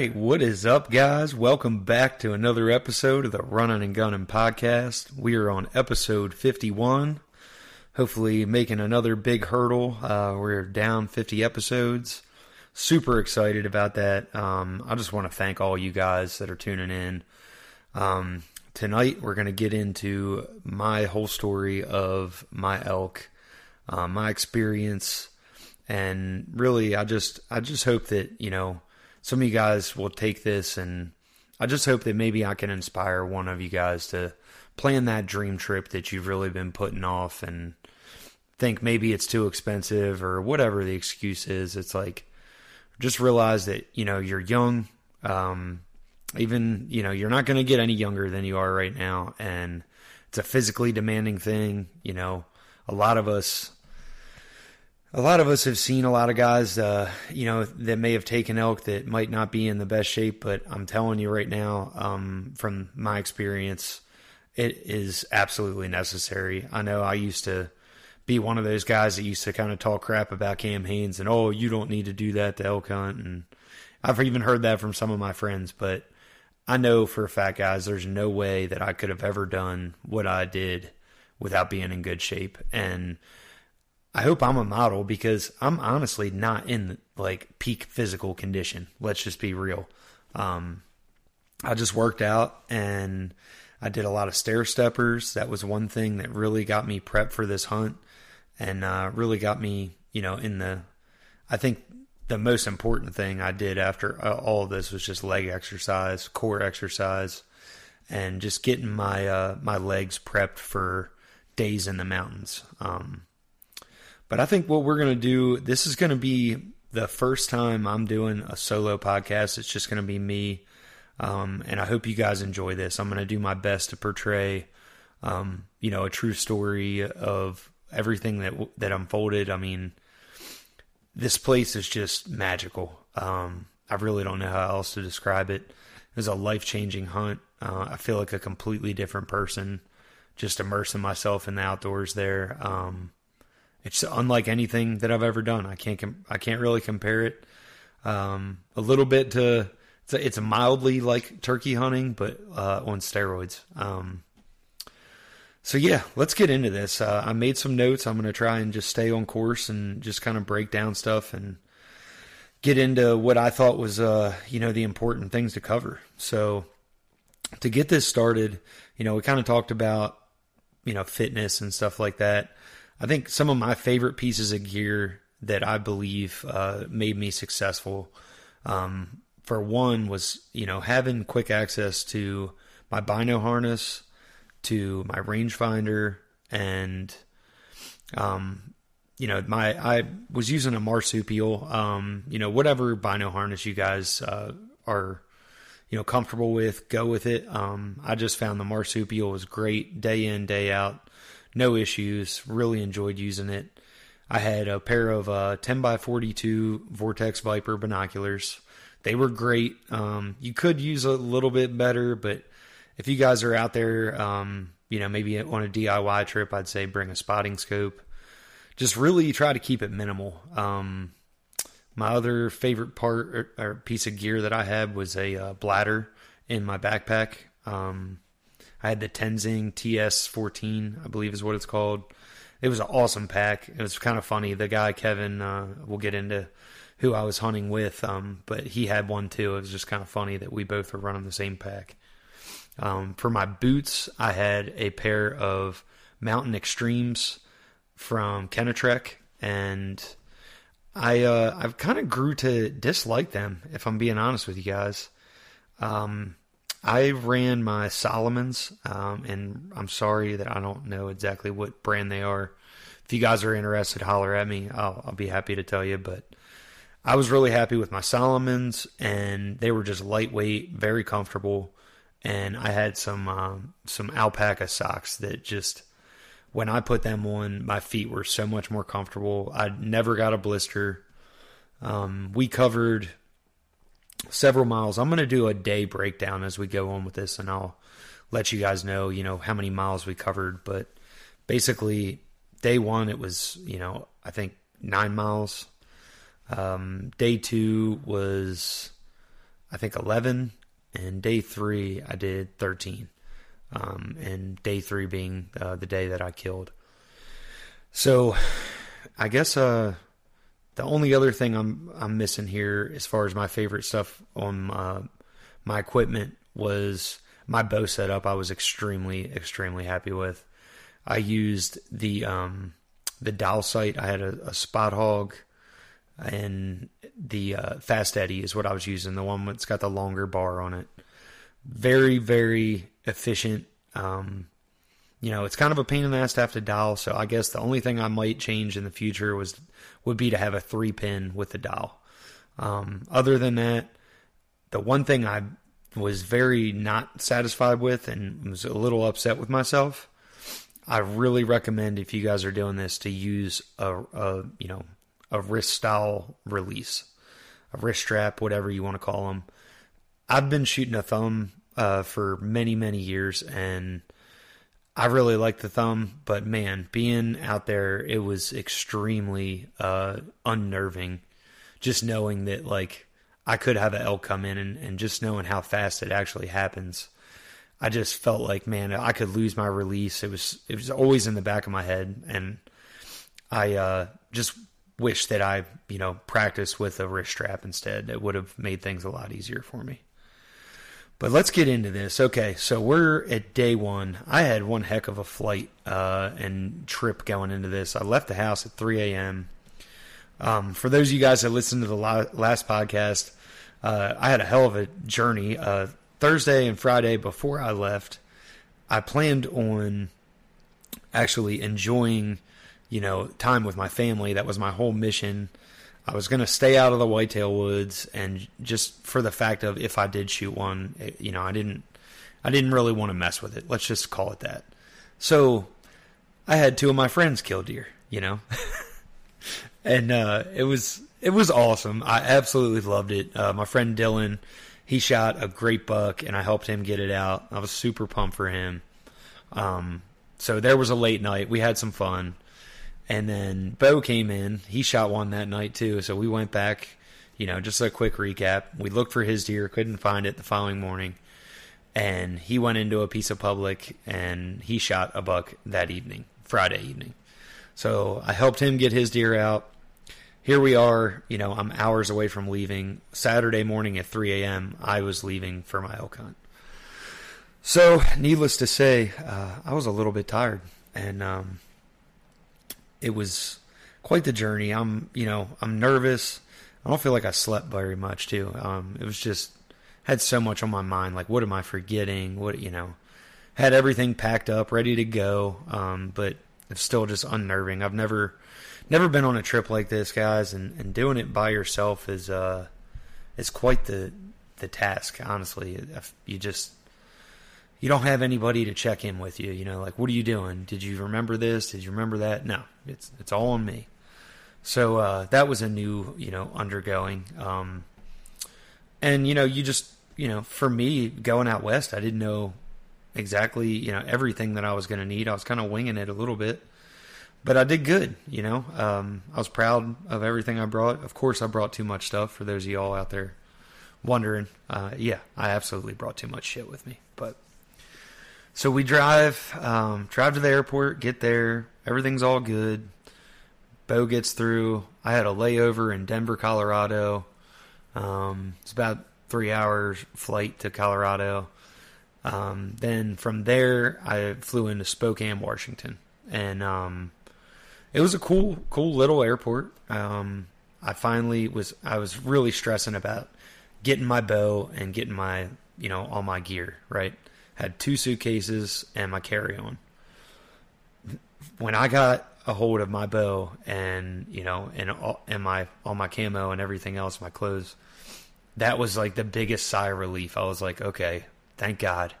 right, what is up, guys? Welcome back to another episode of the Running and Gunning podcast. We are on episode 51. Hopefully, making another big hurdle. Uh, we're down 50 episodes. Super excited about that. Um, I just want to thank all you guys that are tuning in. Um, tonight, we're going to get into my whole story of my elk, uh, my experience, and really, I just, I just hope that you know some of you guys will take this and I just hope that maybe I can inspire one of you guys to plan that dream trip that you've really been putting off and think maybe it's too expensive or whatever the excuse is. It's like just realize that, you know, you're young. Um, even, you know, you're not going to get any younger than you are right now. And it's a physically demanding thing. You know, a lot of us a lot of us have seen a lot of guys, uh, you know, that may have taken elk that might not be in the best shape, but I'm telling you right now, um, from my experience, it is absolutely necessary. I know I used to be one of those guys that used to kind of talk crap about Cam Hanes and, oh, you don't need to do that to elk hunt. And I've even heard that from some of my friends, but I know for a fact, guys, there's no way that I could have ever done what I did without being in good shape. And, I hope I'm a model because I'm honestly not in like peak physical condition. Let's just be real. Um, I just worked out and I did a lot of stair steppers. That was one thing that really got me prepped for this hunt and uh, really got me, you know, in the. I think the most important thing I did after uh, all of this was just leg exercise, core exercise, and just getting my uh, my legs prepped for days in the mountains. Um, but I think what we're going to do, this is going to be the first time I'm doing a solo podcast. It's just going to be me. Um, and I hope you guys enjoy this. I'm going to do my best to portray, um, you know, a true story of everything that that unfolded. I mean, this place is just magical. Um, I really don't know how else to describe it. It was a life changing hunt. Uh, I feel like a completely different person, just immersing myself in the outdoors there. Um, it's unlike anything that I've ever done. I can't com- I can't really compare it. Um, a little bit to it's, a, it's mildly like turkey hunting, but uh, on steroids. Um, so yeah, let's get into this. Uh, I made some notes. I'm to try and just stay on course and just kind of break down stuff and get into what I thought was uh, you know the important things to cover. So to get this started, you know, we kind of talked about you know fitness and stuff like that. I think some of my favorite pieces of gear that I believe uh, made me successful, um, for one, was you know having quick access to my bino harness, to my rangefinder, and um, you know my I was using a marsupial. Um, you know whatever bino harness you guys uh, are you know comfortable with, go with it. Um, I just found the marsupial was great day in day out no issues. Really enjoyed using it. I had a pair of uh, 10 by 42 Vortex Viper binoculars. They were great. Um, you could use a little bit better, but if you guys are out there, um, you know, maybe on a DIY trip, I'd say bring a spotting scope. Just really try to keep it minimal. Um, my other favorite part or, or, piece of gear that I had was a uh, bladder in my backpack. Um, I had the Tenzing TS14, I believe is what it's called. It was an awesome pack. It was kind of funny. The guy Kevin, uh, we'll get into who I was hunting with, um, but he had one too. It was just kind of funny that we both were running the same pack. Um, for my boots, I had a pair of Mountain Extremes from Kenetrek, and I uh, I've kind of grew to dislike them. If I'm being honest with you guys, um, I ran my Salomons, um, and I'm sorry that I don't know exactly what brand they are. If you guys are interested, holler at me. I'll, I'll be happy to tell you. But I was really happy with my Salomons, and they were just lightweight, very comfortable. And I had some um, some alpaca socks that just when I put them on, my feet were so much more comfortable. I never got a blister. Um, we covered several miles. I'm going to do a day breakdown as we go on with this, and I'll let you guys know, you know, how many miles we covered. But basically, day one, it was, you know, I think nine miles. Um, day two was, I think 11, and day three I did 13. Um, and day three being uh, the day that I killed. So, I guess uh, the only other thing I'm I'm missing here, as far as my favorite stuff on uh, my equipment, was my bow setup. I was extremely extremely happy with. I used the um, the dial sight. I had a, a Spot Hogg and the uh, Fast Eddie is what I was using, the one that's got the longer bar on it. Very, very efficient. Um, you know, it's kind of a pain in the ass to have to dial. So I guess the only thing I might change in the future was would be to have a three pin with the dial. Um, other than that, the one thing I was very not satisfied with and was a little upset with myself. I really recommend if you guys are doing this to use a, a you know a wrist style release, a wrist strap, whatever you want to call them. I've been shooting a thumb uh, for many, many years, and I really like the thumb. But man, being out there, it was extremely uh, unnerving. Just knowing that, like, I could have an elk come in, and, and just knowing how fast it actually happens. I just felt like, man, I could lose my release. It was it was always in the back of my head, and I uh, just wish that I, you know, practiced with a wrist strap instead. It would have made things a lot easier for me. But let's get into this. Okay, so we're at day one. I had one heck of a flight uh, and trip going into this. I left the house at 3 a.m. Um, for those of you guys that listened to the last podcast, uh, I had a hell of a journey. Uh, Thursday and Friday before I left, I planned on actually enjoying you know, time with my family. That was my whole mission. I was going to stay out of the whitetail woods, and just for the fact of if I did shoot one, it, you know, I didn't, I didn't really want to mess with it. Let's just call it that. So, I had two of my friends kill deer, you know, and uh, it was it was awesome. I absolutely loved it. Uh, my friend Dylan, he shot a great buck, and I helped him get it out. I was super pumped for him. Um, so there was a late night. We had some fun. And then Bo came in. He shot one that night too. So we went back, you know, just a quick recap. We looked for his deer, couldn't find it the following morning. And he went into a piece of public and he shot a buck that evening, Friday evening. So I helped him get his deer out. Here we are, you know, I'm hours away from leaving. Saturday morning at 3 a.m., I was leaving for my elk hunt. So, needless to say, uh, I was a little bit tired. And, um, it was quite the journey. I'm, you know, I'm nervous. I don't feel like I slept very much too. Um, it was just had so much on my mind. Like, what am I forgetting? What you know, had everything packed up, ready to go. Um, but it's still just unnerving. I've never, never been on a trip like this, guys, and, and doing it by yourself is uh, is quite the the task. Honestly, you just you don't have anybody to check in with you. You know, like, what are you doing? Did you remember this? Did you remember that? No, it's it's all on me. So uh, that was a new, you know, undergoing. Um, and you know, you just, you know, for me going out west, I didn't know exactly, you know, everything that I was going to need. I was kind of winging it a little bit, but I did good. You know, um, I was proud of everything I brought. Of course, I brought too much stuff for those of y'all out there wondering. Uh, yeah, I absolutely brought too much shit with me, but so we drive, um, drive to the airport, get there, everything's all good. Bo gets through. I had a layover in Denver, Colorado. Um, it's about three hours flight to Colorado. Um, then from there, I flew into Spokane, Washington, and um, it was a cool, cool little airport. Um, I finally was, I was really stressing about getting my bow and getting my, you know, all my gear right had two suitcases and my carry on. When I got a hold of my bow and you know and all, and my all my camo and everything else, my clothes, that was like the biggest sigh of relief. I was like, okay, thank God.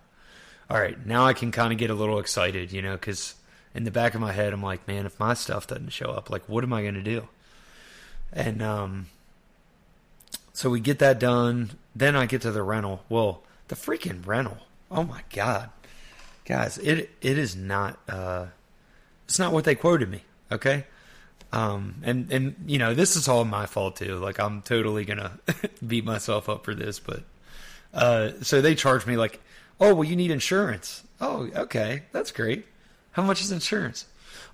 All right, now I can kind of get a little excited, you know, because in the back of my head, I'm like, man, if my stuff doesn't show up, like, what am I going to do? And um, so we get that done. Then I get to the rental. Well, the freaking rental Oh my god, guys, it it is not uh, it's not what they quoted me. Okay, um, and and you know this is all my fault too. Like I'm totally gonna beat myself up for this, but Uh, so they charged me like, oh, well, you need insurance. Oh, okay, that's great. How much is insurance?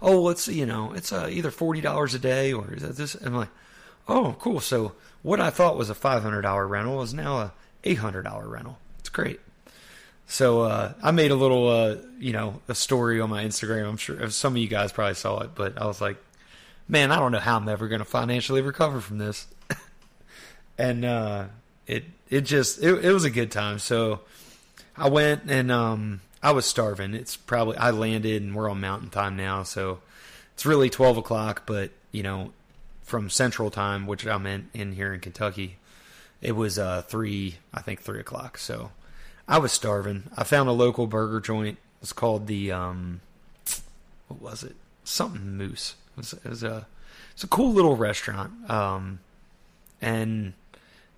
Oh, well, it's you know, it's uh, either forty dollars a day or is that this? I'm like, oh, cool. So what I thought was a five hundred dollar rental is now a eight hundred dollar rental. It's great. So uh, I made a little, uh, you know, a story on my Instagram. I'm sure some of you guys probably saw it, but I was like, man, I don't know how I'm ever going to financially recover from this. and uh, it it just it, it was a good time. So I went and um, I was starving. It's probably I landed and we're on mountain time now, so it's really twelve o'clock. But you know, from Central Time, which I'm in, in here in Kentucky, it was uh, three, I think three o'clock. So I was starving. I found a local burger joint. It's called the um, what was it? Something Moose. It was, it was a it's a cool little restaurant. Um, and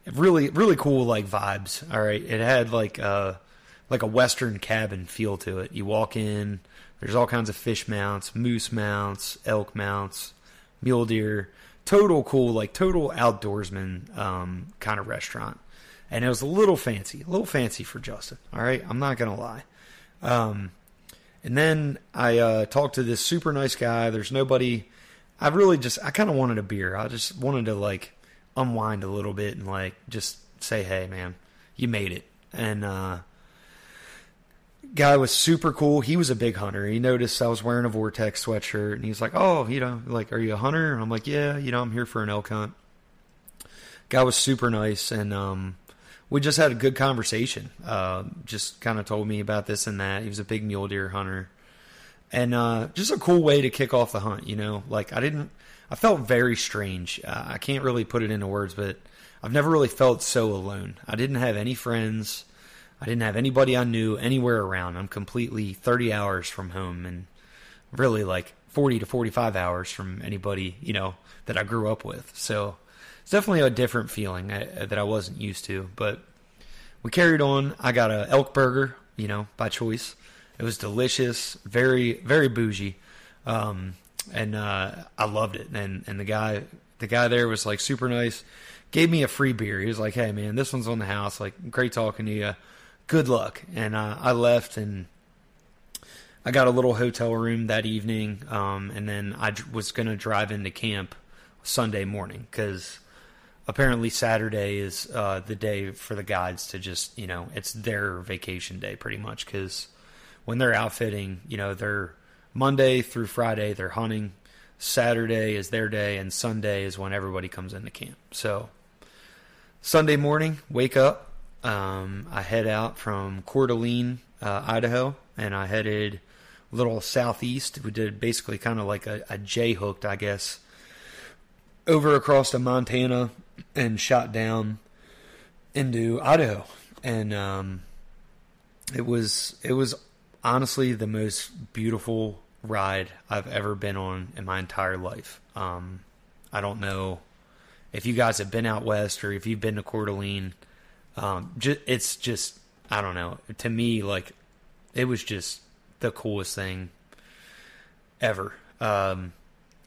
really really cool like vibes. All right, it had like a uh, like a western cabin feel to it. You walk in, there's all kinds of fish mounts, moose mounts, elk mounts, mule deer. Total cool, like total outdoorsman um, kind of restaurant and it was a little fancy, a little fancy for Justin. All right, I'm not gonna lie. Um, and then I uh, talked to this super nice guy. There's nobody. I really just I kind of wanted a beer. I just wanted to like unwind a little bit and like just say, hey man, you made it. And uh, guy was super cool. He was a big hunter. He noticed I was wearing a Vortex sweatshirt, and he's like, "Oh, you know, like, are you a hunter?" And I'm like, "Yeah, you know, I'm here for an elk hunt." Guy was super nice, and um, we just had a good conversation. Uh, just kind of told me about this and that. He was a big mule deer hunter, and uh, just a cool way to kick off the hunt. You know, like I didn't, I felt very strange. Uh, I can't really put it into words, but I've never really felt so alone. I didn't have any friends. I didn't have anybody I knew anywhere around. I'm completely 30 hours from home and really like 40 to 45 hours from anybody, you know, that I grew up with. So it's definitely a different feeling uh, that I wasn't used to. But we carried on. I got a elk burger, you know, by choice. It was delicious, very very bougie, um, and uh, I loved it. And and the guy the guy there was like super nice. Gave me a free beer. He was like, "Hey man, this one's on the house. Like, great talking to you. Good luck." And uh, I left and. I got a little hotel room that evening, um, and then I was going to drive into camp Sunday morning because apparently Saturday is uh, the day for the guides to just you know it's their vacation day pretty much because when they're outfitting you know they're Monday through Friday they're hunting. Saturday is their day and Sunday is when everybody comes into camp. So Sunday morning wake up. Um, I head out from Coeur d'Alene uh, Idaho and I headed a little southeast. We did basically kind of like a, a J hooked I guess over across to Montana and shot down into Idaho, and um, it was it was honestly the most beautiful ride I've ever been on in my entire life. Um, I don't know if you guys have been out west or if you've been to Coeur d'Alene. Um, just, it's just I don't know. To me, like it was just the coolest thing ever. Um,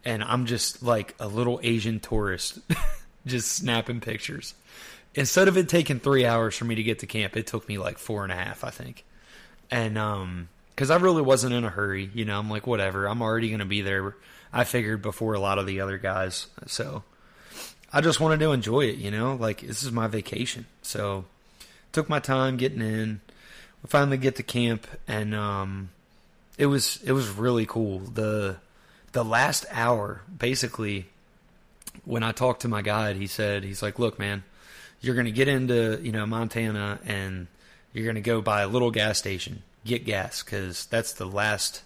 and I'm just like a little Asian tourist just snapping pictures. Instead of it taking three hours for me to get to camp, it took me like four and a half, I think. And um, because I really wasn't in a hurry, you know, I'm like, whatever, I'm already gonna be there. I figured before a lot of the other guys, so I just wanted to enjoy it, you know, like this is my vacation. So took my time getting in. We finally get to camp, and um, it was it was really cool. the The last hour, basically, when I talked to my guide, he said he's like, "Look, man, you're going to get into you know Montana and you're going to go by a little gas station, get gas because that's the last,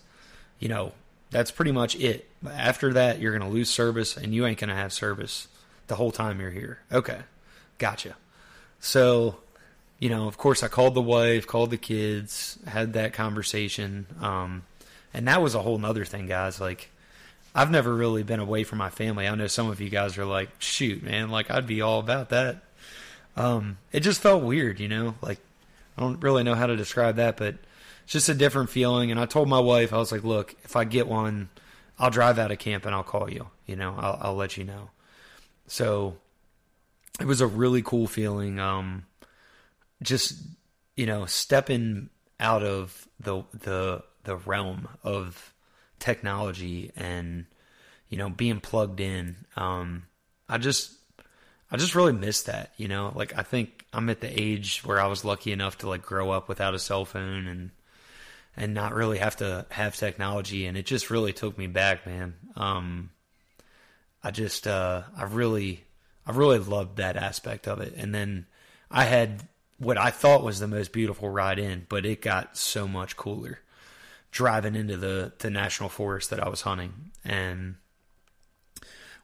you know, that's pretty much it. After that, you're going to lose service and you ain't going to have service the whole time you're here. Okay, gotcha. So, you know, of course, I called the wife, called the kids, had that conversation, um, and that was a whole nother thing, guys. Like I've never really been away from my family. I know some of you guys are like, shoot, man, like I'd be all about that. Um, it just felt weird, you know, like I don't really know how to describe that, but it's just a different feeling. And I told my wife, I was like, look, if I get one, I'll drive out of camp and I'll call you, you know, I'll, I'll let you know. So it was a really cool feeling. Um, just you know stepping out of the the the realm of technology and you know being plugged in um i just i just really miss that you know? Like i think i'm at the age where i was lucky enough to like grow up without a cell phone and and not really have to have technology and it just really took me back man. Um i just uh i really i really loved that aspect of it. And then i had what i thought was the most beautiful ride in but it got so much cooler driving into the the national forest that I was hunting and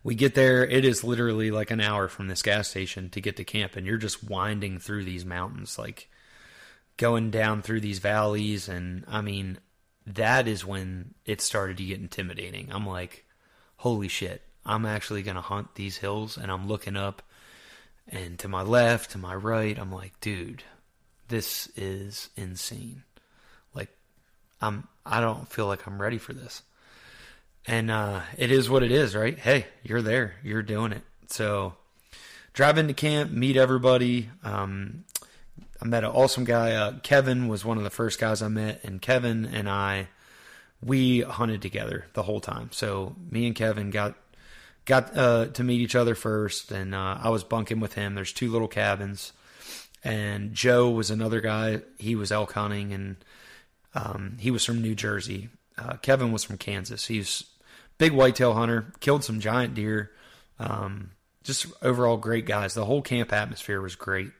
we get there it is literally like an hour from this gas station to get to camp and you're just winding through these mountains like going down through these valleys and I mean that is when it started to get intimidating. I'm like holy shit. I'm actually going to hunt these hills and I'm looking up and to my left, to my right, I'm like dude, this is insane. I'm I don't feel like I'm ready for this. And uh, it is what it is, right? Hey, you're there, you're doing it. So drive into camp, meet everybody. Um, I met an awesome guy. Uh, Kevin was one of the first guys I met, and Kevin and I we hunted together the whole time. So me and Kevin got got uh, to meet each other first, and uh, I was bunking with him. There's two little cabins, and Joe was another guy. He was elk hunting, and um, he was from New Jersey. Uh, Kevin was from Kansas. He's big whitetail hunter, killed some giant deer. Um, just overall great guys. The whole camp atmosphere was great.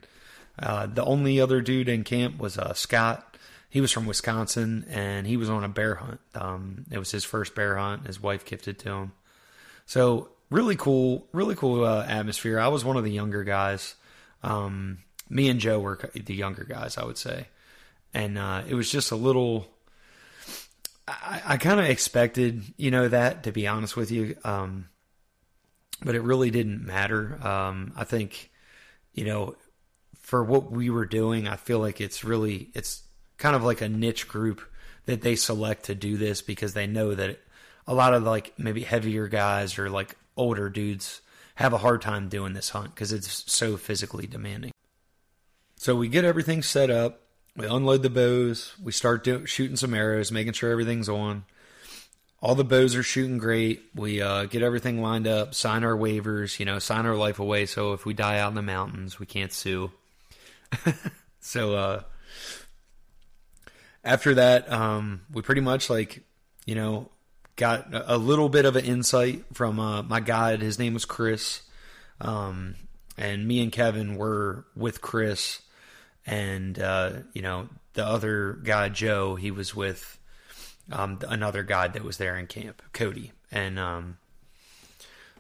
Uh, the only other dude in camp was uh, Scott. He was from Wisconsin and he was on a bear hunt. Um, it was his first bear hunt. His wife gifted to him. So really cool, really cool uh, atmosphere. I was one of the younger guys. Um, me and Joe were the younger guys, I would say and uh, it was just a little. I, I kind of expected, you know, that to be honest with you, um, but it really didn't matter. Um, I think, you know, for what we were doing, I feel like it's really it's kind of like a niche group that they select to do this because they know that a lot of like maybe heavier guys or like older dudes have a hard time doing this hunt because it's so physically demanding. So we get everything set up we unload the bows. We start do, shooting some arrows, making sure everything's on. All the bows are shooting great. We uh, get everything lined up, sign our waivers, you know, sign our life away. So if we die out in the mountains, we can't sue. so uh, after that, um, we pretty much like, you know, got a little bit of an insight from uh, my guide. His name was Chris. Um, and me and Kevin were with Chris and uh, you know the other guy Joe, he was with um, another guy that was there in camp, Cody, and um,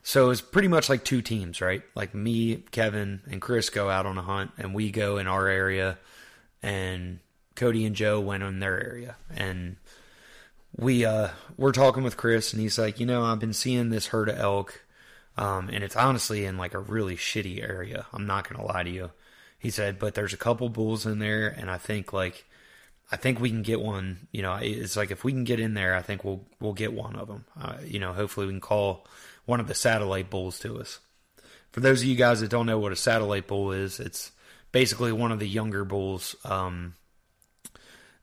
so it's pretty much like two teams, right? Like me, Kevin, and Chris go out on a hunt, and we go in our area, and Cody and Joe went in their area, and we uh, we're talking with Chris, and he's like, you know, I've been seeing this herd of elk. Um, and it's honestly in like a really shitty area. I'm not gonna lie to you. He said, but there's a couple bulls in there, and I think like I think we can get one. You know, it's like if we can get in there, I think we'll we'll get one of them. Uh, you know, hopefully we can call one of the satellite bulls to us. For those of you guys that don't know what a satellite bull is, it's basically one of the younger bulls um,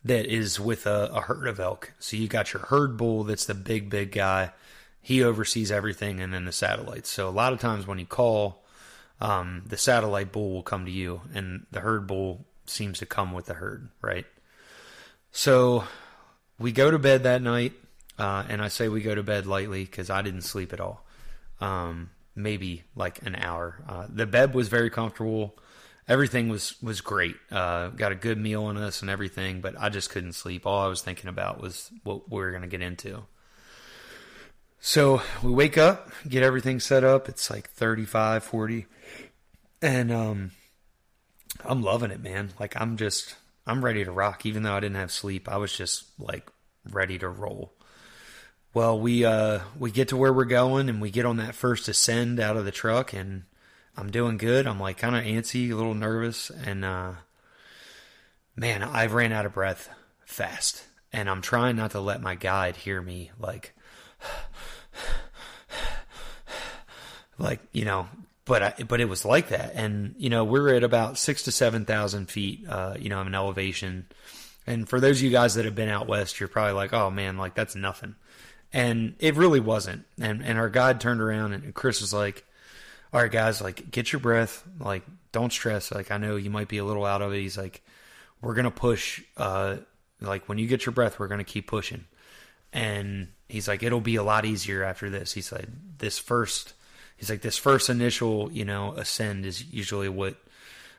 that is with a, a herd of elk. So you got your herd bull, that's the big big guy. He oversees everything, and then the satellites. So a lot of times when you call um, the satellite bull will come to you, and the herd bull seems to come with the herd, right? So we go to bed that night, uh, and I say we go to bed lightly because I didn't sleep at all. Um, maybe like an hour. Uh, the bed was very comfortable. Everything was was great. Uh, got a good meal on us and everything, but I just couldn't sleep. All I was thinking about was what we were going to get into. So we wake up, get everything set up. It's like 35, 40 and um, I'm loving it, man. Like I'm just I'm ready to rock. Even though I didn't have sleep, I was just like ready to roll. Well, we uh we get to where we're going, and we get on that first ascend out of the truck, and I'm doing good. I'm like kind of antsy, a little nervous, and uh, man, I ran out of breath fast, and I'm trying not to let my guide hear me like. Like you know but I, but it was like that, and you know we're at about six to seven thousand feet, uh, you know, of an elevation. And for those of you guys that have been out west, you're probably like, oh man, like that's nothing, and it really wasn't. And and our guide turned around and Chris was like, all right, guys, like get your breath, like don't stress. Like I know you might be a little out of it. He's like, we're gonna push. Uh, like when you get your breath, we're gonna keep pushing. And he's like, it'll be a lot easier after this. He said, this first he's like this first initial you know ascend is usually what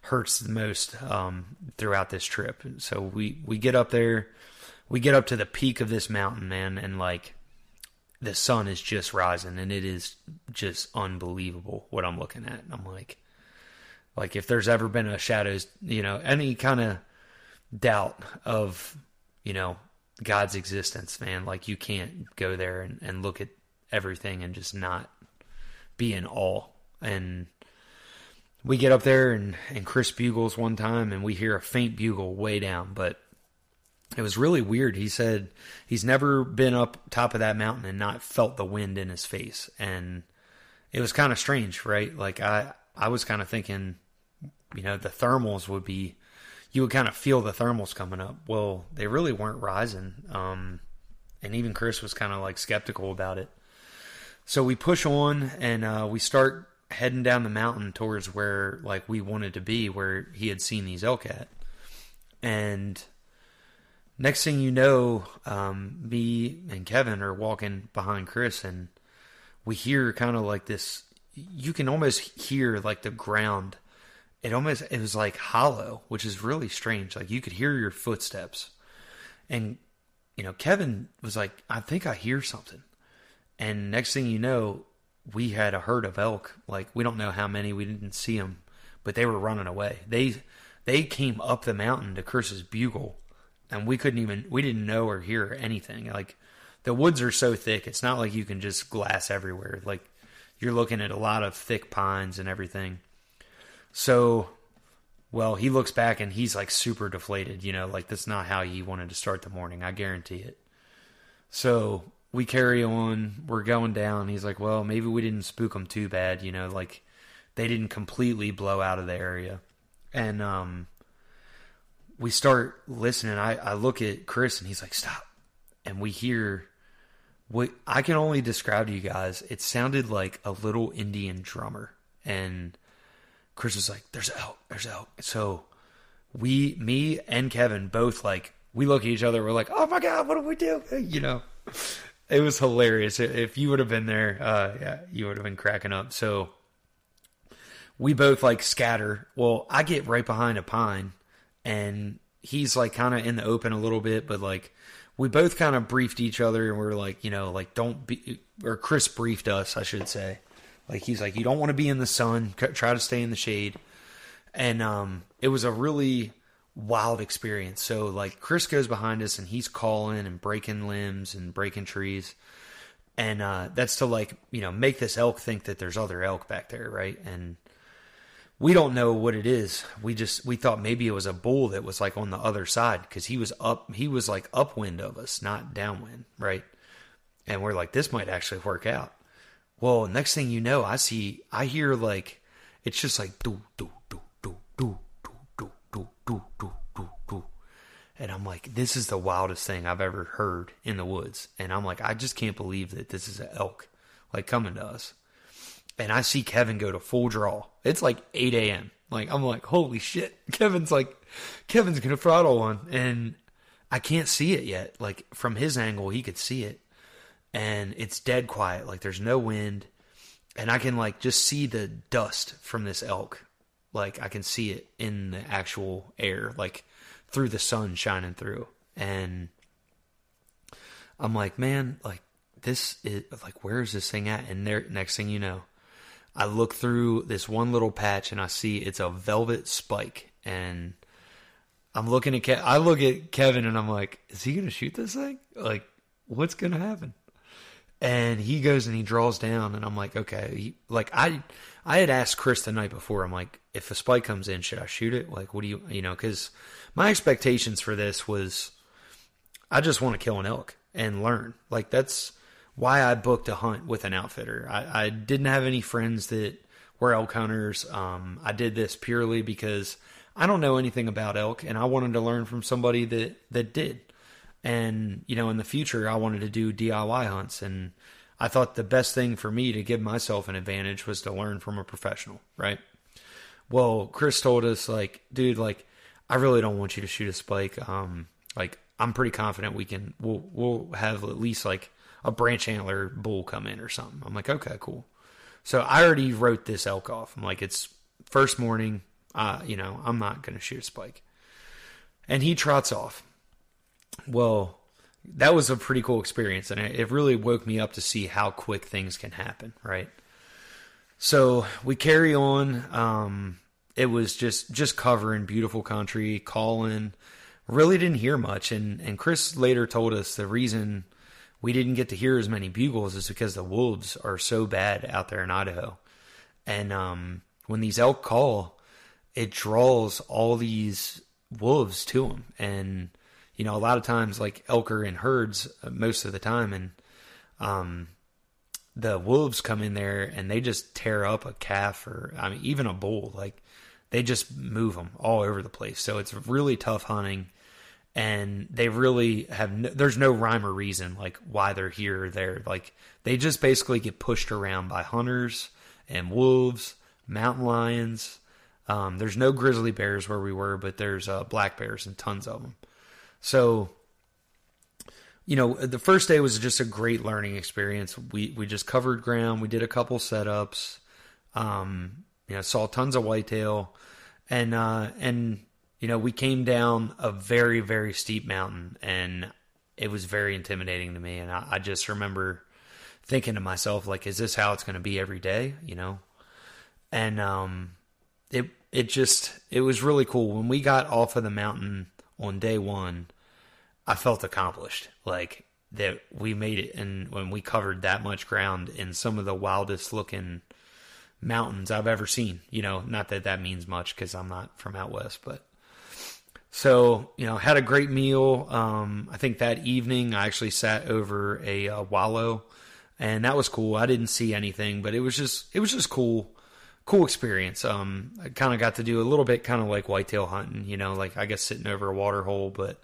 hurts the most um, throughout this trip. So we we get up there, we get up to the peak of this mountain, man, and like the sun is just rising, and it is just unbelievable what I'm looking at. I'm like, like if there's ever been a shadows, you know, any kind of doubt of you know God's existence, man, like you can't go there and, and look at everything and just not be in awe. And we get up there and, and Chris bugles one time and we hear a faint bugle way down, but it was really weird. He said he's never been up top of that mountain and not felt the wind in his face. And it was kind of strange, right? Like I, I was kind of thinking, you know, the thermals would be, you would kind of feel the thermals coming up. Well, they really weren't rising. Um, and even Chris was kind of like skeptical about it. So we push on and uh, we start heading down the mountain towards where like we wanted to be, where he had seen these elk at. And next thing you know, um, me and Kevin are walking behind Chris, and we hear kind of like this. You can almost hear like the ground. It almost it was like hollow, which is really strange. Like you could hear your footsteps, and you know Kevin was like, "I think I hear something." And next thing you know, we had a herd of elk. Like we don't know how many. We didn't see them, but they were running away. They they came up the mountain to Chris's bugle, and we couldn't even we didn't know or hear anything. Like the woods are so thick, it's not like you can just glass everywhere. Like you're looking at a lot of thick pines and everything. So, well, he looks back and he's like super deflated. You know, like that's not how he wanted to start the morning. I guarantee it. So we carry on. We're going down. He's like, well, maybe we didn't spook them too bad. You know, like they didn't completely blow out of the area. And um, we start listening. I, I look at Chris and he's like, stop. And we hear what I can only describe to you guys. It sounded like a little Indian drummer. And Chris was like, there's elk, there's elk. So we, me and Kevin both like, we look at each other. We're like, oh my God, what do we do? You know? It was hilarious. If you would have been there, uh, yeah, you would have been cracking up. So we both like scatter. Well, I get right behind a pine, and he's like kind of in the open a little bit, but like we both kind of briefed each other, and we are like, you know, like don't be, or Chris briefed us, I should say. Like he's like, you don't want to be in the sun. Try to stay in the shade. And um, it was a really wild experience. So like Chris goes behind us and he's calling and breaking limbs and breaking trees. And uh, that's to like, you know, make this elk think that there's other elk back there, right? And we don't know what it is. We just we thought maybe it was a bull that was like on the other side because he was up he was like upwind of us, not downwind, right? And we're like, this might actually work out. Well, next thing you know, I see I hear like it's just like do do do do do do, do, do, do. And I'm like, this is the wildest thing I've ever heard in the woods. And I'm like, I just can't believe that this is an elk, like coming to us. And I see Kevin go to full draw. It's like 8 a.m. Like, I'm like, holy shit. Kevin's like, Kevin's going to throttle one. And I can't see it yet. Like, from his angle, he could see it. And it's dead quiet. Like, there's no wind. And I can, like, just see the dust from this elk like I can see it in the actual air, like through the sun shining through. And I'm like, man, like this is like where is this thing at? And there next thing you know, I look through this one little patch and I see it's a velvet spike and I'm looking at Ke- I look at Kevin and I'm like, is he gonna shoot this thing? Like, what's gonna happen? And he goes and he draws down, and I'm like, okay. He, like I, I had asked Chris the night before. I'm like, if a spike comes in, should I shoot it? Like, what do you, you know? Because my expectations for this was, I just want to kill an elk and learn. Like that's why I booked a hunt with an outfitter. I, I didn't have any friends that we're elk hunters. Um, I did this purely because I don't know anything about elk, and I wanted to learn from somebody that that did. And you know, in the future, I wanted to do DIY hunts, and I thought the best thing for me to give myself an advantage was to learn from a professional, right? Well, Chris told us like, dude, like, I really don't want you to shoot a spike. Um, like, I'm pretty confident we can. We'll we'll have at least like a branch antler bull come in or something. I'm like, okay, cool. So I already wrote this elk off. I'm like, it's first morning. Uh, you know, I'm not gonna shoot a spike. And he trots off. Well, that was a pretty cool experience, and it really woke me up to see how quick things can happen. Right. So we carry on. Um, it was just just covering beautiful country, calling. Really didn't hear much, and and Chris later told us the reason we didn't get to hear as many bugles is because the wolves are so bad out there in Idaho, and um, when these elk call, it draws all these wolves to them, and you know a lot of times like elk are in herds uh, most of the time, and um, the wolves come in there and they just tear up a calf or I mean even a bull like they just move them all over the place. So it's really tough hunting and they really have no, there's no rhyme or reason like why they're here or there. Like they just basically get pushed around by hunters and wolves mountain lions. Um, there's no grizzly bears where we were but there's uh, black bears and tons of them so you know the first day was just a great learning experience we we just covered ground we did a couple setups um, you know saw tons of whitetail and uh, and you know, we came down a very, very steep mountain and it was very intimidating to me. And I, I just remember thinking to myself, like, is this how it's going to be every day? You know? And, um, it, it just, it was really cool. When we got off of the mountain on day one, I felt accomplished. Like, that we made it and when we covered that much ground in some of the wildest looking mountains I've ever seen. You know, not that that means much because I'm not from out west, but so, you know, had a great meal. Um, I think that evening I actually sat over a wallow and that was cool. I didn't see anything, but it was just, it was just cool, cool experience. Um, I kind of got to do a little bit kind of like whitetail hunting, you know, like I guess sitting over a water hole, but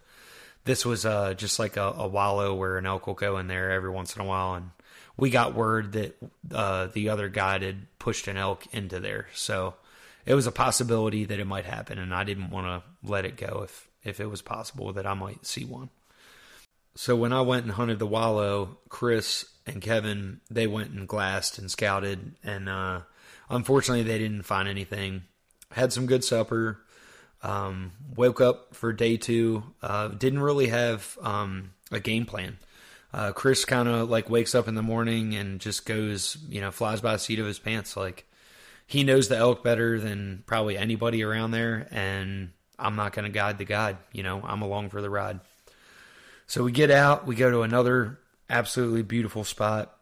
this was, uh, just like a, a wallow where an elk will go in there every once in a while. And we got word that, uh, the other guy had pushed an elk into there. So, it was a possibility that it might happen, and I didn't want to let it go if if it was possible that I might see one. So when I went and hunted the wallow, Chris and Kevin they went and glassed and scouted, and uh, unfortunately they didn't find anything. Had some good supper. Um, woke up for day two. Uh, didn't really have um, a game plan. Uh, Chris kind of like wakes up in the morning and just goes, you know, flies by the seat of his pants. Like he knows the elk better than probably anybody around there, and I'm not going to guide the guide. You know, I'm along for the ride. So we get out, we go to another absolutely beautiful spot.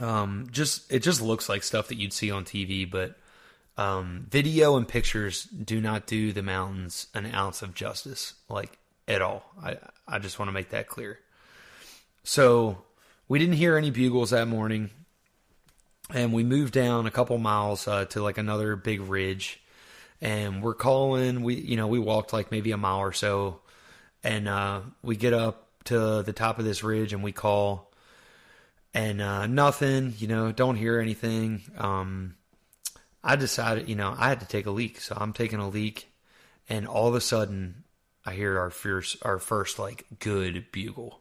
Um, just it just looks like stuff that you'd see on TV, but um, video and pictures do not do the mountains an ounce of justice, like at all. I I just want to make that clear. So we didn't hear any bugles that morning and we moved down a couple miles uh, to like another big ridge and we're calling we you know we walked like maybe a mile or so and uh, we get up to the top of this ridge and we call and uh, nothing you know don't hear anything um, i decided you know i had to take a leak so i'm taking a leak and all of a sudden i hear our first our first like good bugle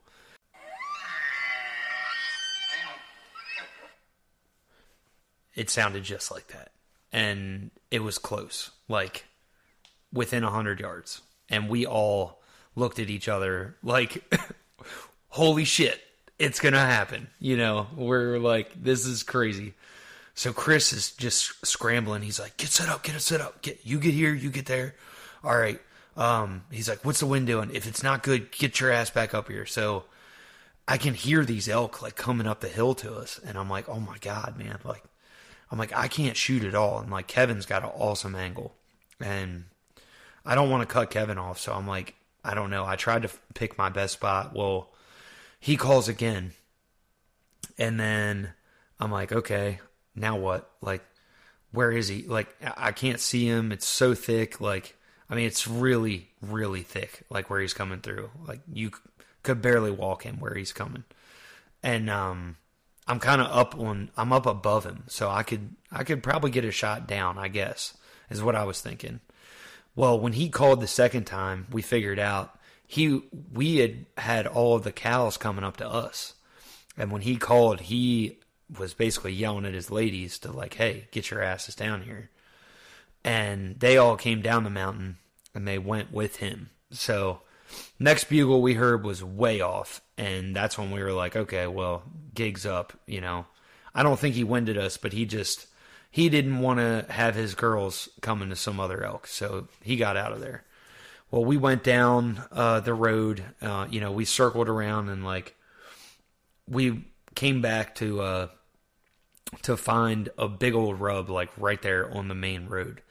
it sounded just like that. And it was close, like within a 100 yards. And we all looked at each other like, holy shit, it's to happen. You know, we're like, this is crazy. So Chris is just scrambling. He's like, get set up, get it set up. Get, you get here, you get there. All right. Um, he's like, what's the wind doing? If it's not good, get your ass back up here. So I can hear these elk like coming up the hill to us. And I'm like, oh my God, man. Like, I'm like, I can't shoot at all. And like Kevin's got an awesome angle. And I don't want to cut Kevin off. So I'm like, I don't know. I tried to pick my best spot. Well, he calls again. And then I'm like, okay, now what? Like, where is he? Like, I can't see him. It's so thick. Like, I mean, it's really, really thick. Like where he's coming through. Like you could barely walk him where he's coming. And um, I'm kind of up on. I'm up above him, so I could I could probably get a shot down. I guess is what I was thinking. Well, when he called the second time, we figured out he we had had all of the cows coming up to us, and when he called, he was basically yelling at his ladies to like, "Hey, get your asses down here." And they all came down the mountain and they went with him. So next bugle we heard was way off, and that's when we were like, okay, well, gigs up, you know. I don't think he winded us, but he just he didn't want to have his girls coming to some other elk, so he got out of there. Well, we went down uh, the road. Uh, you know, we circled around and like we came back to uh, to find a big old rub like right there on the main road,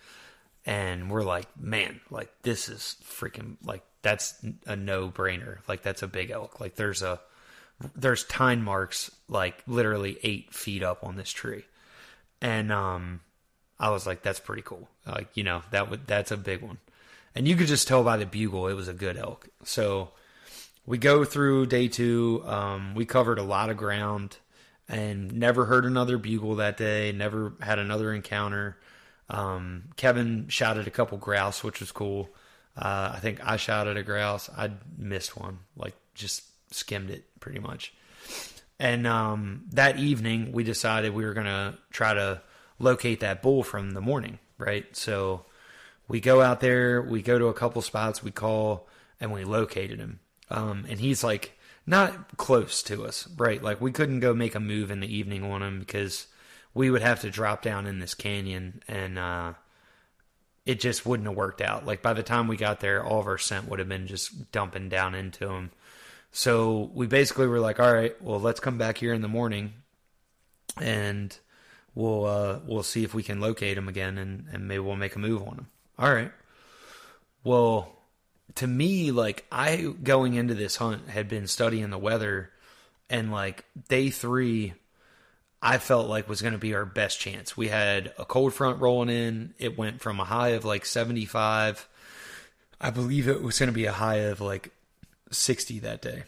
and we're like, man, like this is freaking like that's a no brainer. Like that's a big elk. Like there's a there's tine marks like literally eight feet up on this tree, and um, I was like, that's pretty cool. Like you know that would that's a big one, and you could just tell by the bugle it was a good elk. So we go through day two. Um, we covered a lot of ground and never heard another bugle that day. Never had another encounter. Um, Kevin shouted a couple grouse, which was cool. Uh, I think I shouted a grouse. I missed one, like just skimmed it pretty much. And um, that evening, we decided we were going to try to locate that bull from the morning, right? So we go out there, we go to a couple spots, we call, and we located him. Um, and he's like not close to us, right? Like we couldn't go make a move in the evening on him because we would have to drop down in this canyon and uh, it just wouldn't have worked out. Like by the time we got there, all of our scent would have been just dumping down into him. So we basically were like, all right, well, let's come back here in the morning and we'll uh, we'll see if we can locate him again and, and maybe we'll make a move on him. All right. Well, to me, like I going into this hunt had been studying the weather and like day three I felt like was going to be our best chance. We had a cold front rolling in. It went from a high of like 75. I believe it was going to be a high of like 60 that day.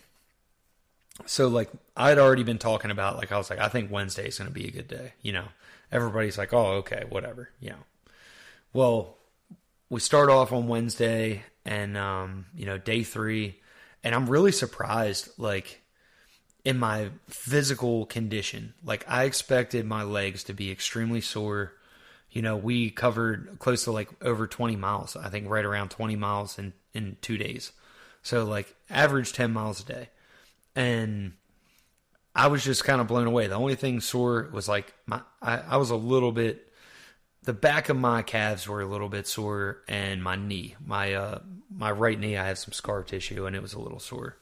So like I'd already been talking about like I was like I think Wednesday is going to be a good day, you know. Everybody's like, "Oh, okay, whatever." You know. Well, we start off on Wednesday and um, you know, day 3 and I'm really surprised like in my physical condition. Like I expected my legs to be extremely sore. You know, we covered close to like over 20 miles. I think right around 20 miles in in 2 days. So like average 10 miles a day. And I was just kind of blown away. The only thing sore was like my I, I was a little bit the back of my calves were a little bit sore and my knee. My uh my right knee I have some scar tissue and it was a little sore.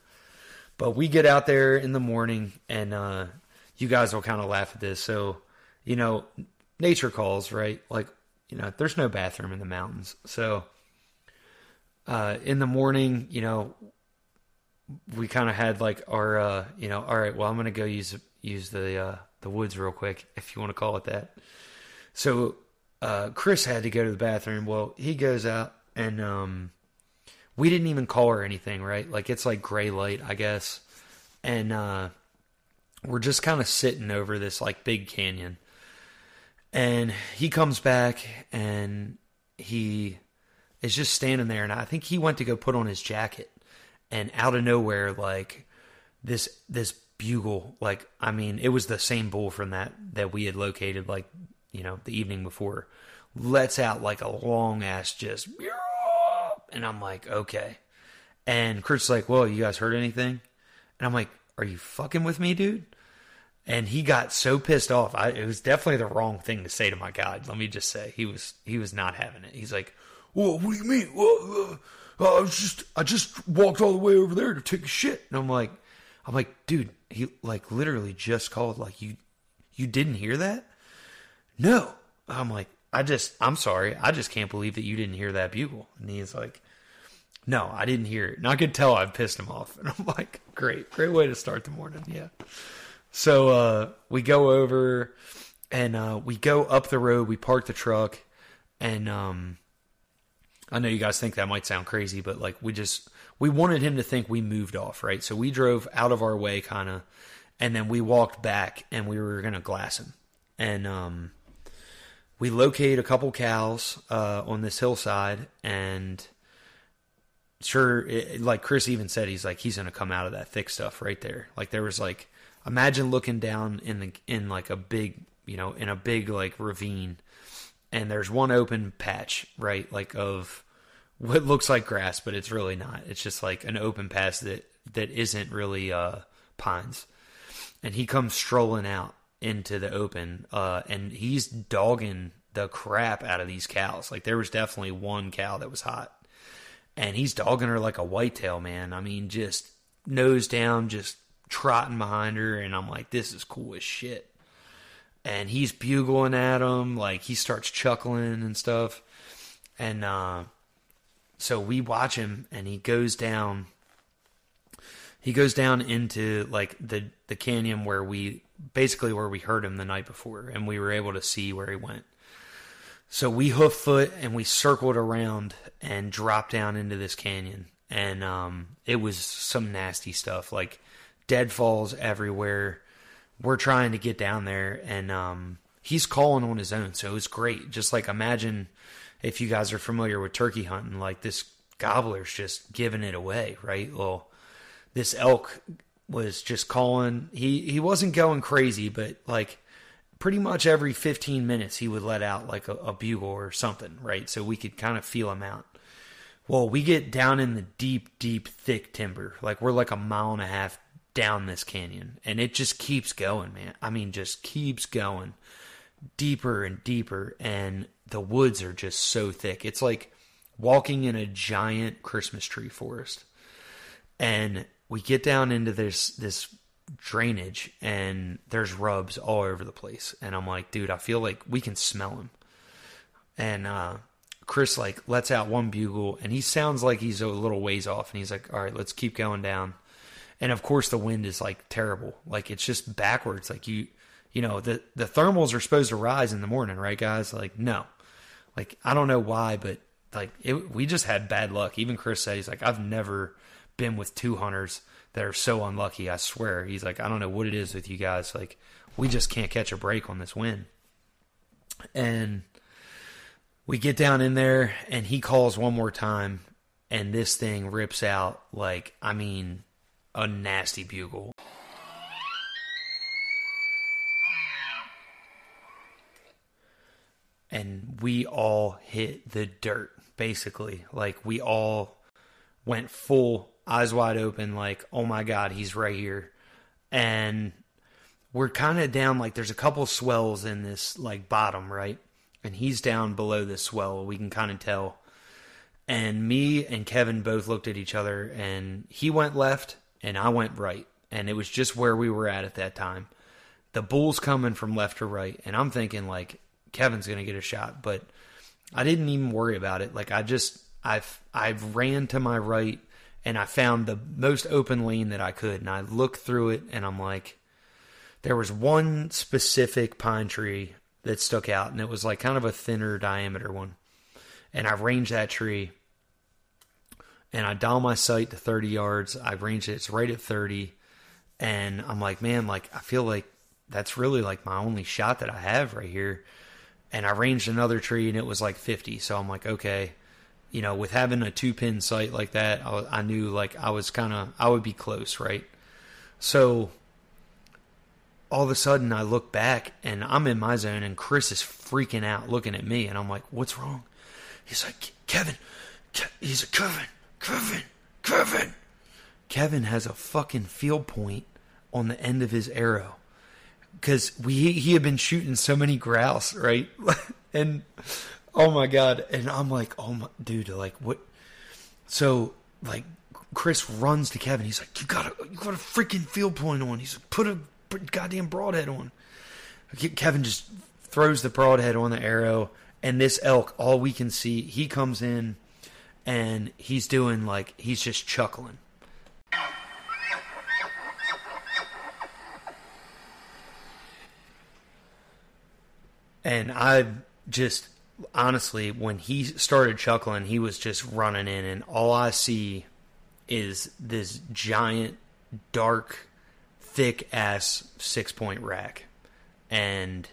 But we get out there in the morning, and uh, you guys will kind of laugh at this. So, you know, nature calls, right? Like, you know, there's no bathroom in the mountains. So, uh, in the morning, you know, we kind of had like our, uh, you know, all right, well, I'm gonna go use use the uh, the woods real quick, if you want to call it that. So, uh, Chris had to go to the bathroom. Well, he goes out and um, we didn't even call or anything, right? Like it's like gray light, I guess. And uh we're just kind of sitting over this like big canyon. And he comes back and he is just standing there and I think he went to go put on his jacket and out of nowhere like this this bugle like I mean it was the same bull from that that we had located like you know the evening before lets out like a long ass just and I'm like, okay. And Kurt's like, well, you guys heard anything? And I'm like, are you fucking with me, dude? And he got so pissed off. I, it was definitely the wrong thing to say to my guide. Let me just say, he was he was not having it. He's like, "Well, what do you mean? Well, uh, I was just I just walked all the way over there to take a shit." And I'm like, I'm like, dude, he like literally just called. Like you, you didn't hear that? No. I'm like, I just, I'm sorry. I just can't believe that you didn't hear that bugle. And he's like, no, I didn't hear it. And I could tell I've pissed him off. And I'm like, great, great way to start the morning. Yeah. So uh, we go over and uh, we go up the road. We park the truck, and um, I know you guys think that might sound crazy, but like we just we wanted him to think we moved off, right? So we drove out of our way, kind of, and then we walked back, and we were gonna glass him, and um, we locate a couple cows uh, on this hillside, and sure, it, like Chris even said, he's like he's gonna come out of that thick stuff right there. Like there was like imagine looking down in the in like a big you know in a big like ravine, and there's one open patch right like of what looks like grass, but it's really not. It's just like an open patch that that isn't really uh, pines, and he comes strolling out into the open, uh, and he's dogging the crap out of these cows. Like there was definitely one cow that was hot, and he's dogging her like a whitetail man. I mean, just nose down, just trotting behind her, and I'm like, this is cool as shit. And he's bugling at him, like he starts chuckling and stuff, and uh, so we watch him, and he goes down. He goes down into like the the canyon where we basically where we heard him the night before, and we were able to see where he went. So we hoof foot and we circled around and dropped down into this canyon, and um, it was some nasty stuff, like deadfalls everywhere. We're trying to get down there, and um, he's calling on his own, so it's great. Just like imagine if you guys are familiar with turkey hunting, like this gobbler's just giving it away, right? Well, this elk was just calling. He he wasn't going crazy, but like pretty much every 15 minutes he would let out like a, a bugle or something, right? So we could kind of feel him out. Well, we get down in the deep, deep, thick timber. Like we're like a mile and a half down this canyon, and it just keeps going, man. I mean, just keeps going deeper and deeper, and the woods are just so thick. It's like walking in a giant Christmas tree forest. And we get down into this this drainage and there's rubs all over the place. And i'm like dude i feel like we can smell him. And uh chris like lets out one bugle and he sounds like he's a little ways off and he's like all right let's keep going down. And of course the wind is like terrible. Like it's just backwards. Like you you know the the thermals are supposed to rise in the morning right guys? Like no. Like i don't know why but like it, we just had bad luck. Even chris said he's like i've never been with two hunters that are so unlucky. I swear. He's like, I don't know what it is with you guys. Like, we just can't catch a break on this win. And we get down in there, and he calls one more time, and this thing rips out like, I mean, a nasty bugle. And we all hit the dirt, basically. Like, we all went full eyes wide open, like, oh my God, he's right here. And we're kind of down, like, there's a couple swells in this, like, bottom, right? And he's down below this swell. We can kind of tell. And me and Kevin both looked at each other, and he went left, and I went right. And it was just where we were at at that time. The bull's coming from left to right, and I'm thinking, like, Kevin's going to get a shot. But I didn't even worry about it. Like, I just, I've, I've ran to my right and I found the most open lane that I could. And I looked through it and I'm like, there was one specific pine tree that stuck out and it was like kind of a thinner diameter one. And I ranged that tree and I dial my sight to 30 yards. I ranged it, it's right at 30. And I'm like, man, like, I feel like that's really like my only shot that I have right here. And I ranged another tree and it was like 50. So I'm like, okay you know, with having a two pin sight like that, I, I knew like I was kind of I would be close, right? So all of a sudden I look back and I'm in my zone and Chris is freaking out looking at me and I'm like, "What's wrong?" He's like, "Kevin." Ke-, he's like, "Kevin, Kevin, Kevin." Kevin has a fucking field point on the end of his arrow because we he had been shooting so many grouse, right? and Oh my god! And I'm like, oh my dude, like what? So like, Chris runs to Kevin. He's like, you got a you got a freaking field point on. He's like, put a goddamn broadhead on. Kevin just throws the broadhead on the arrow, and this elk, all we can see, he comes in, and he's doing like he's just chuckling. And I just honestly, when he started chuckling, he was just running in, and all I see is this giant, dark, thick ass six point rack. And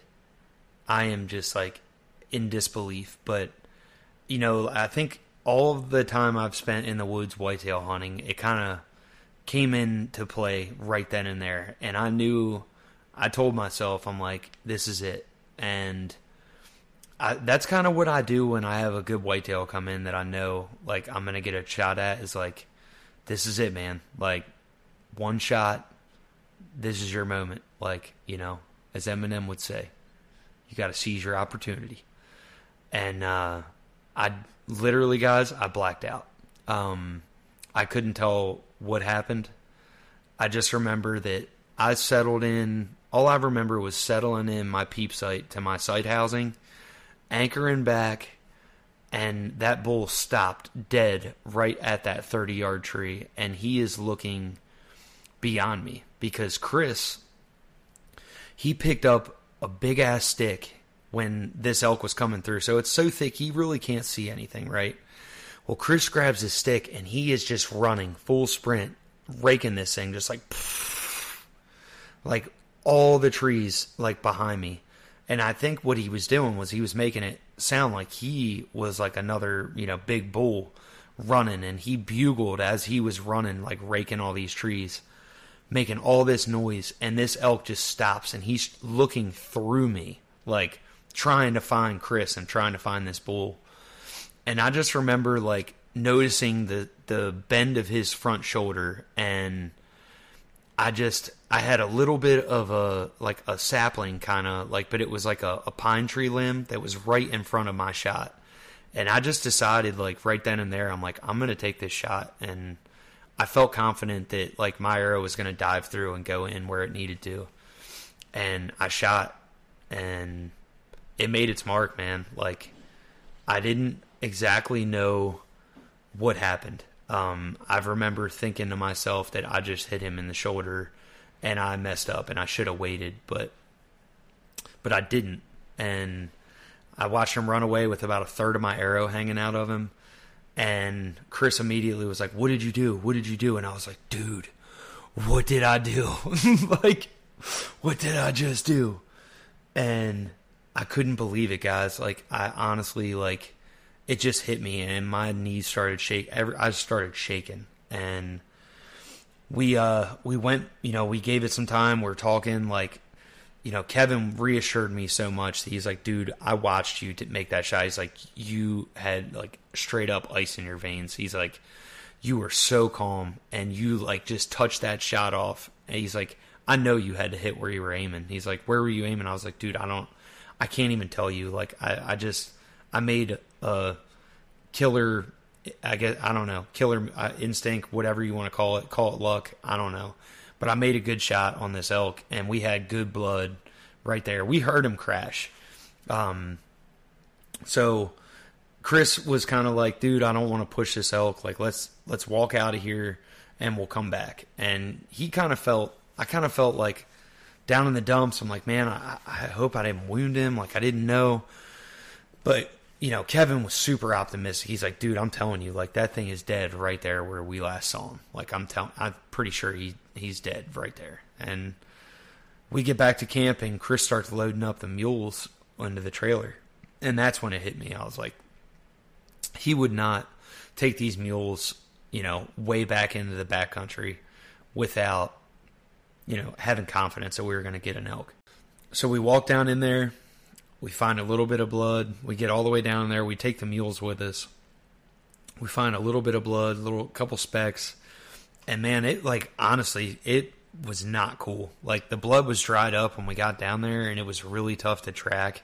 I am just like in disbelief. But, you know, I think all of the time I've spent in the woods whitetail hunting, it kind of came into play right then and there. And I knew, I told myself, I'm like, this is it. And I, that's kind of what I do when I have a good whitetail come in that I know, like, I'm to get a shot at is like, this is it, man. Like, one shot, this is your moment. Like, you know, as Eminem would say, you got to seize your opportunity. And uh, I literally, guys, I blacked out. Um, I couldn't tell what happened. I just remember that I settled in. All I remember was settling in my peep sight to my sight housing, anchoring back, and that bull stopped dead right at that 30 yard tree. And he is looking beyond me because Chris, he picked up a big ass stick when this elk was coming through. So it's so thick he really can't see anything, right? Well, Chris grabs his stick and he is just running full sprint, raking this thing, just like, like all the trees like behind me. And I think what he was doing was he was making it sound like he was like another, you know, big bull running. And he bugled as he was running, like raking all these trees, making all this noise. And this elk just stops and he's looking through me, like trying to find Chris and trying to find this bull. And I just remember like noticing the the bend of his front shoulder. And I just I had a little bit of a like a sapling kind of like but it was like a, a pine tree limb that was right in front of my shot. And I just decided like right then and there I'm like I'm gonna take this shot. And I felt confident that like my arrow was gonna dive through and go in where it needed to. And I shot and it made its mark man. Like I didn't exactly know what happened. Um, I remember thinking to myself that I just hit him in the shoulder and I messed up and I should have waited, but but I didn't. And I watched him run away with about a third of my arrow hanging out of him. And Chris immediately was like, "What did you do? What did you do?" And I was like, "Dude, what did I do? like, what did I just do?" And I couldn't believe it, guys. Like, I honestly like it just hit me and my knees started shake I started shaking and we uh we went you know we gave it some time. We are talking like you know Kevin reassured me so much that he's like dude I watched you to make that shot. He's like you had like straight up ice in your veins. He's like you were so calm and you like just touched that shot off. And he's like I know you had to hit where you were aiming. He's like where were you aiming? I was like dude I don't I can't even tell you. Like I I just I made a killer. I guess I don't know killer uh, instinct, whatever you want to call it. Call it luck. I don't know, but I made a good shot on this elk, and we had good blood right there. We heard him crash. Um, so Chris was kind of like, "Dude, I don't want to push this elk. Like, let's let's walk out of here, and we'll come back." And he kind of felt. I kind of felt like down in the dumps. I'm like, man, I, I hope I didn't wound him. Like I didn't know, but you know, Kevin was super optimistic. He's like, dude, I'm telling you, like that thing is dead right there where we last saw him. Like I'm telling, I'm pretty sure he he's dead right there. And we get back to camp, and Chris starts loading up the mules into the trailer, and that's when it hit me. I was like, he would not take these mules, you know, way back into the backcountry without, you know, having confidence that we were going to get an elk. So we walk down in there we find a little bit of blood. We get all the way down there. We take the mules with us. We find a little bit of blood, a little couple specks, and man, it like honestly, it was not cool. Like the blood was dried up when we got down there, and it was really tough to track.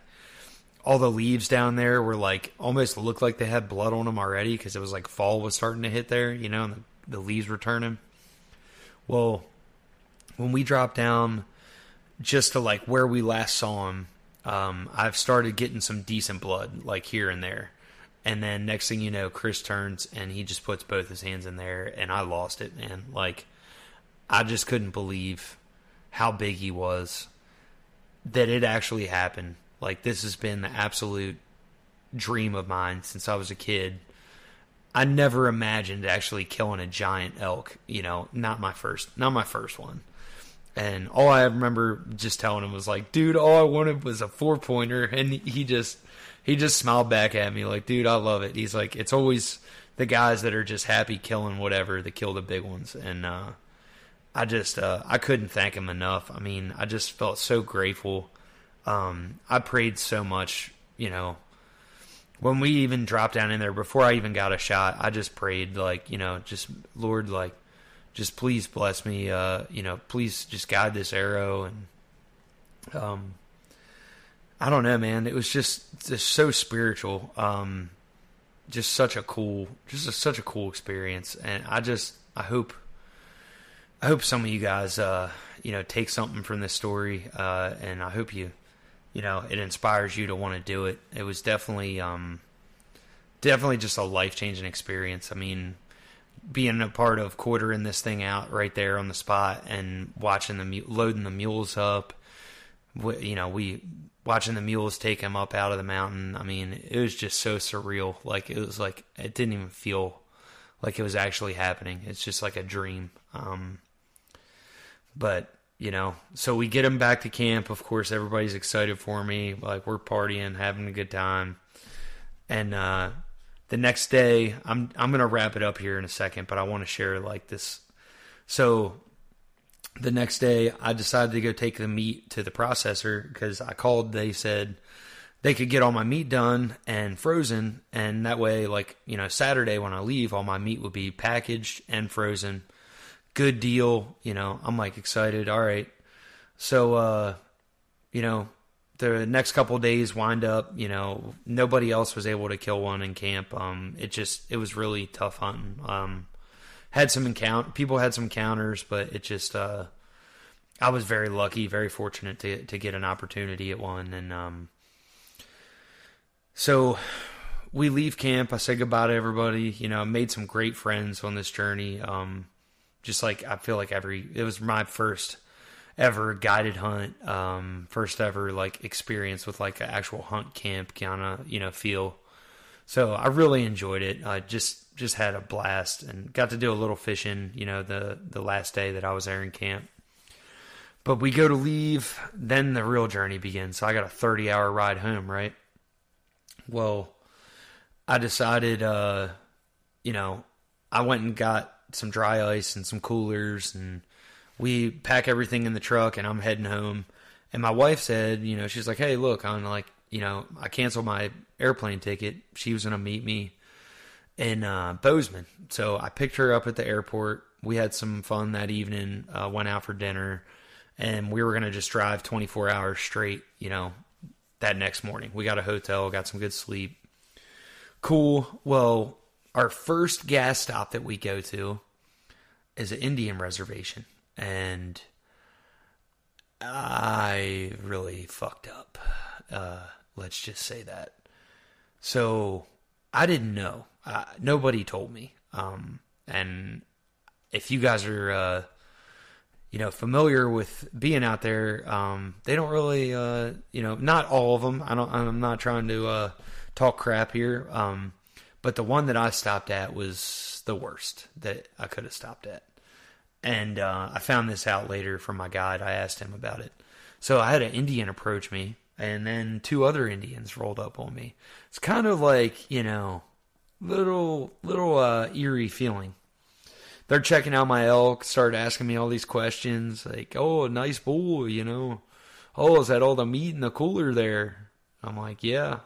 All the leaves down there were like almost looked like they had blood on them already because it was like fall was starting to hit there, you know, and the, the leaves were turning. Well, when we dropped down just to like where we last saw him, um, I've started getting some decent blood, like here and there. And then next thing you know, Chris turns and he just puts both his hands in there, and I lost it, man. Like, I just couldn't believe how big he was, that it actually happened. Like this has been the absolute dream of mine since I was a kid. I never imagined actually killing a giant elk. You know, not my first, not my first one. And all I remember just telling him was like, "Dude, all I wanted was a four pointer," and he just he just smiled back at me like, "Dude, I love it." He's like, "It's always the guys that are just happy killing whatever that kill the big ones," and uh, I just uh, I couldn't thank him enough. I mean, I just felt so grateful. Um, I prayed so much, you know. When we even dropped down in there before I even got a shot, I just prayed like, you know, just Lord, like, just please bless me. Uh, you know, please just guide this arrow and um, I don't know, man. It was just just so spiritual. Um, just such a cool, just a, such a cool experience, and I just I hope I hope some of you guys, uh, you know, take something from this story, uh, and I hope you, you know, it inspires you to want to do it. It was definitely, um, definitely just a life changing experience. I mean, being a part of quartering this thing out right there on the spot and watching the loading the mules up, you know, we watching the mules take them up out of the mountain. I mean, it was just so surreal. Like it was like it didn't even feel like it was actually happening. It's just like a dream. Um, but you know, so we get him back to camp. Of course, everybody's excited for me. Like we're partying, having a good time. And uh, the next day, I'm I'm gonna wrap it up here in a second, but I want to share like this. So the next day, I decided to go take the meat to the processor because I called. They said they could get all my meat done and frozen, and that way, like you know, Saturday when I leave, all my meat would be packaged and frozen good deal. You know, I'm like excited. All right. So, uh, you know, the next couple days wind up, you know, nobody else was able to kill one in camp. Um, it just, it was really tough hunting. Um, had some encounter, people had some counters, but it just, uh, I was very lucky, very fortunate to, to get an opportunity at one. And, um, so we leave camp. I say goodbye to everybody, you know, made some great friends on this journey. Um, just like I feel like every it was my first ever guided hunt, um, first ever like experience with like an actual hunt camp kind of you know feel. So I really enjoyed it. I just just had a blast and got to do a little fishing. You know the the last day that I was there in camp. But we go to leave, then the real journey begins. So I got a 30 hour ride home, right? Well, I decided, uh, you know, I went and got some dry ice and some coolers and we pack everything in the truck and I'm heading home. And my wife said, you know, she's like, "Hey, look, I'm like, you know, I canceled my airplane ticket. She was going to meet me in uh, Bozeman. So I picked her up at the airport. We had some fun that evening, uh, went out for dinner, and we were going to just drive 24 hours straight, you know, that next morning. We got a hotel, got some good sleep. Cool. Well, our first gas stop that we go to is an Indian reservation, and I really fucked up. Uh, let's just say that. So I didn't know. Uh, nobody told me. Um, and if you guys are, uh, you know, familiar with being out there, um, they don't really, uh, you know, not all of them. I don't. I'm not trying to uh, talk crap here. Um, but the one that I stopped at was the worst that I could have stopped at. And uh, I found this out later from my guide. I asked him about it. So I had an Indian approach me, and then two other Indians rolled up on me. It's kind of like, you know, little, little uh, eerie feeling. They're checking out my elk, started asking me all these questions, like, oh, nice bull, you know. Oh, is that all the meat in the cooler there? I'm like, yeah,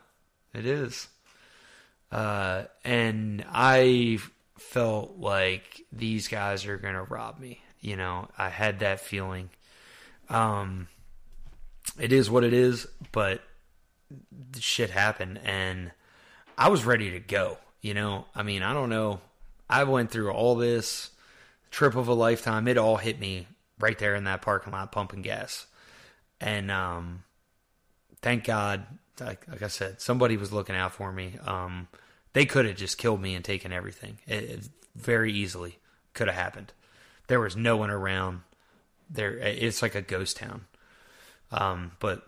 it is. Uh, and I felt like these guys are going to rob me. You know, I had that feeling. Um, it is what it is, but shit happened and I was ready to go. You know, I mean, I don't know. I went through all this trip of a lifetime. It all hit me right there in that parking lot pumping gas. And um, thank God, like, like I said, somebody was looking out for me. Um, they could have just killed me and taken everything. It, it very easily could have happened. There was no one around. There, it's like a ghost town. Um, but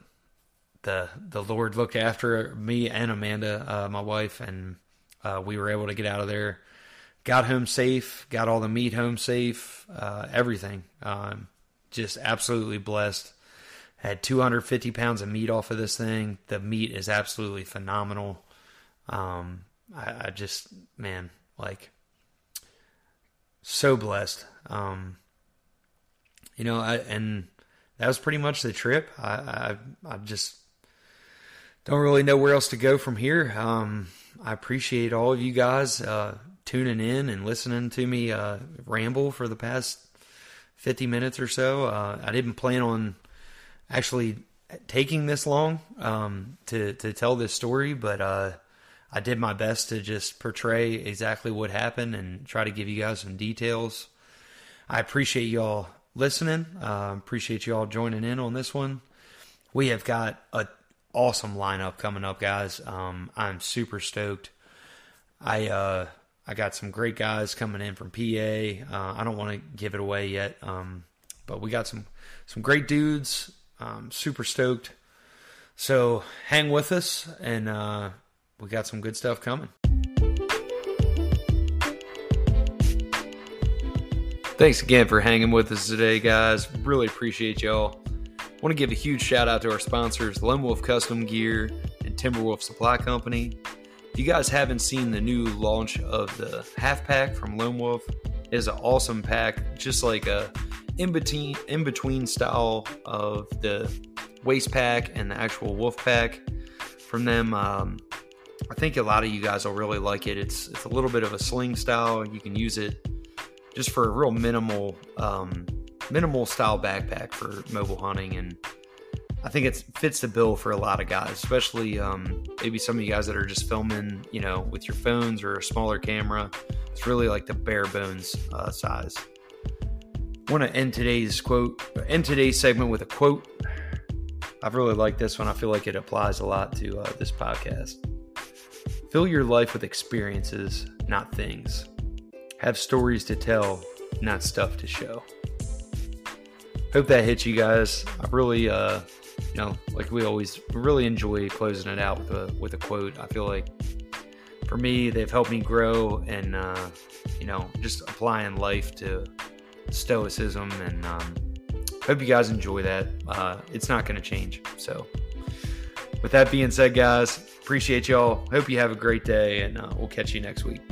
the the Lord looked after me and Amanda, uh, my wife, and uh, we were able to get out of there. Got home safe, got all the meat home safe, uh, everything. Um, just absolutely blessed. Had 250 pounds of meat off of this thing. The meat is absolutely phenomenal. Um, I, I just, man, like, so blessed. Um, you know, I, and that was pretty much the trip. I, I, I just don't really know where else to go from here. Um, I appreciate all of you guys uh, tuning in and listening to me uh, ramble for the past 50 minutes or so. Uh, I didn't plan on actually taking this long um, to to tell this story, but uh, I did my best to just portray exactly what happened and try to give you guys some details. I appreciate y'all listening. Uh, appreciate y'all joining in on this one. We have got a awesome lineup coming up, guys. Um, I'm super stoked. I uh, I got some great guys coming in from PA. Uh, I don't want to give it away yet, um, but we got some some great dudes. Super stoked. So hang with us, and uh, we got some good stuff coming. Thanks again for hanging with us today, guys. Really appreciate y'all. Want to give a huge shout out to our sponsors, Lone Wolf Custom Gear and Timberwolf Supply Company. If you guys haven't seen the new launch of the half pack from Lone Wolf, it is an awesome pack, just like a in between in between style of the waist pack and the actual wolf pack from them. Um, I think a lot of you guys will really like it. It's it's a little bit of a sling style. You can use it just for a real minimal um, minimal style backpack for mobile hunting and I think it fits the bill for a lot of guys, especially um, maybe some of you guys that are just filming, you know, with your phones or a smaller camera. It's really like the bare bones uh, size. I want to end today's quote, end today's segment with a quote. I've really liked this one. I feel like it applies a lot to uh, this podcast. Fill your life with experiences, not things. Have stories to tell, not stuff to show. Hope that hits you guys. I really, uh, you know, like we always really enjoy closing it out with a with a quote. I feel like for me, they've helped me grow and uh, you know just applying life to stoicism and um, hope you guys enjoy that. Uh, it's not going to change. So, with that being said, guys, appreciate y'all. Hope you have a great day, and uh, we'll catch you next week.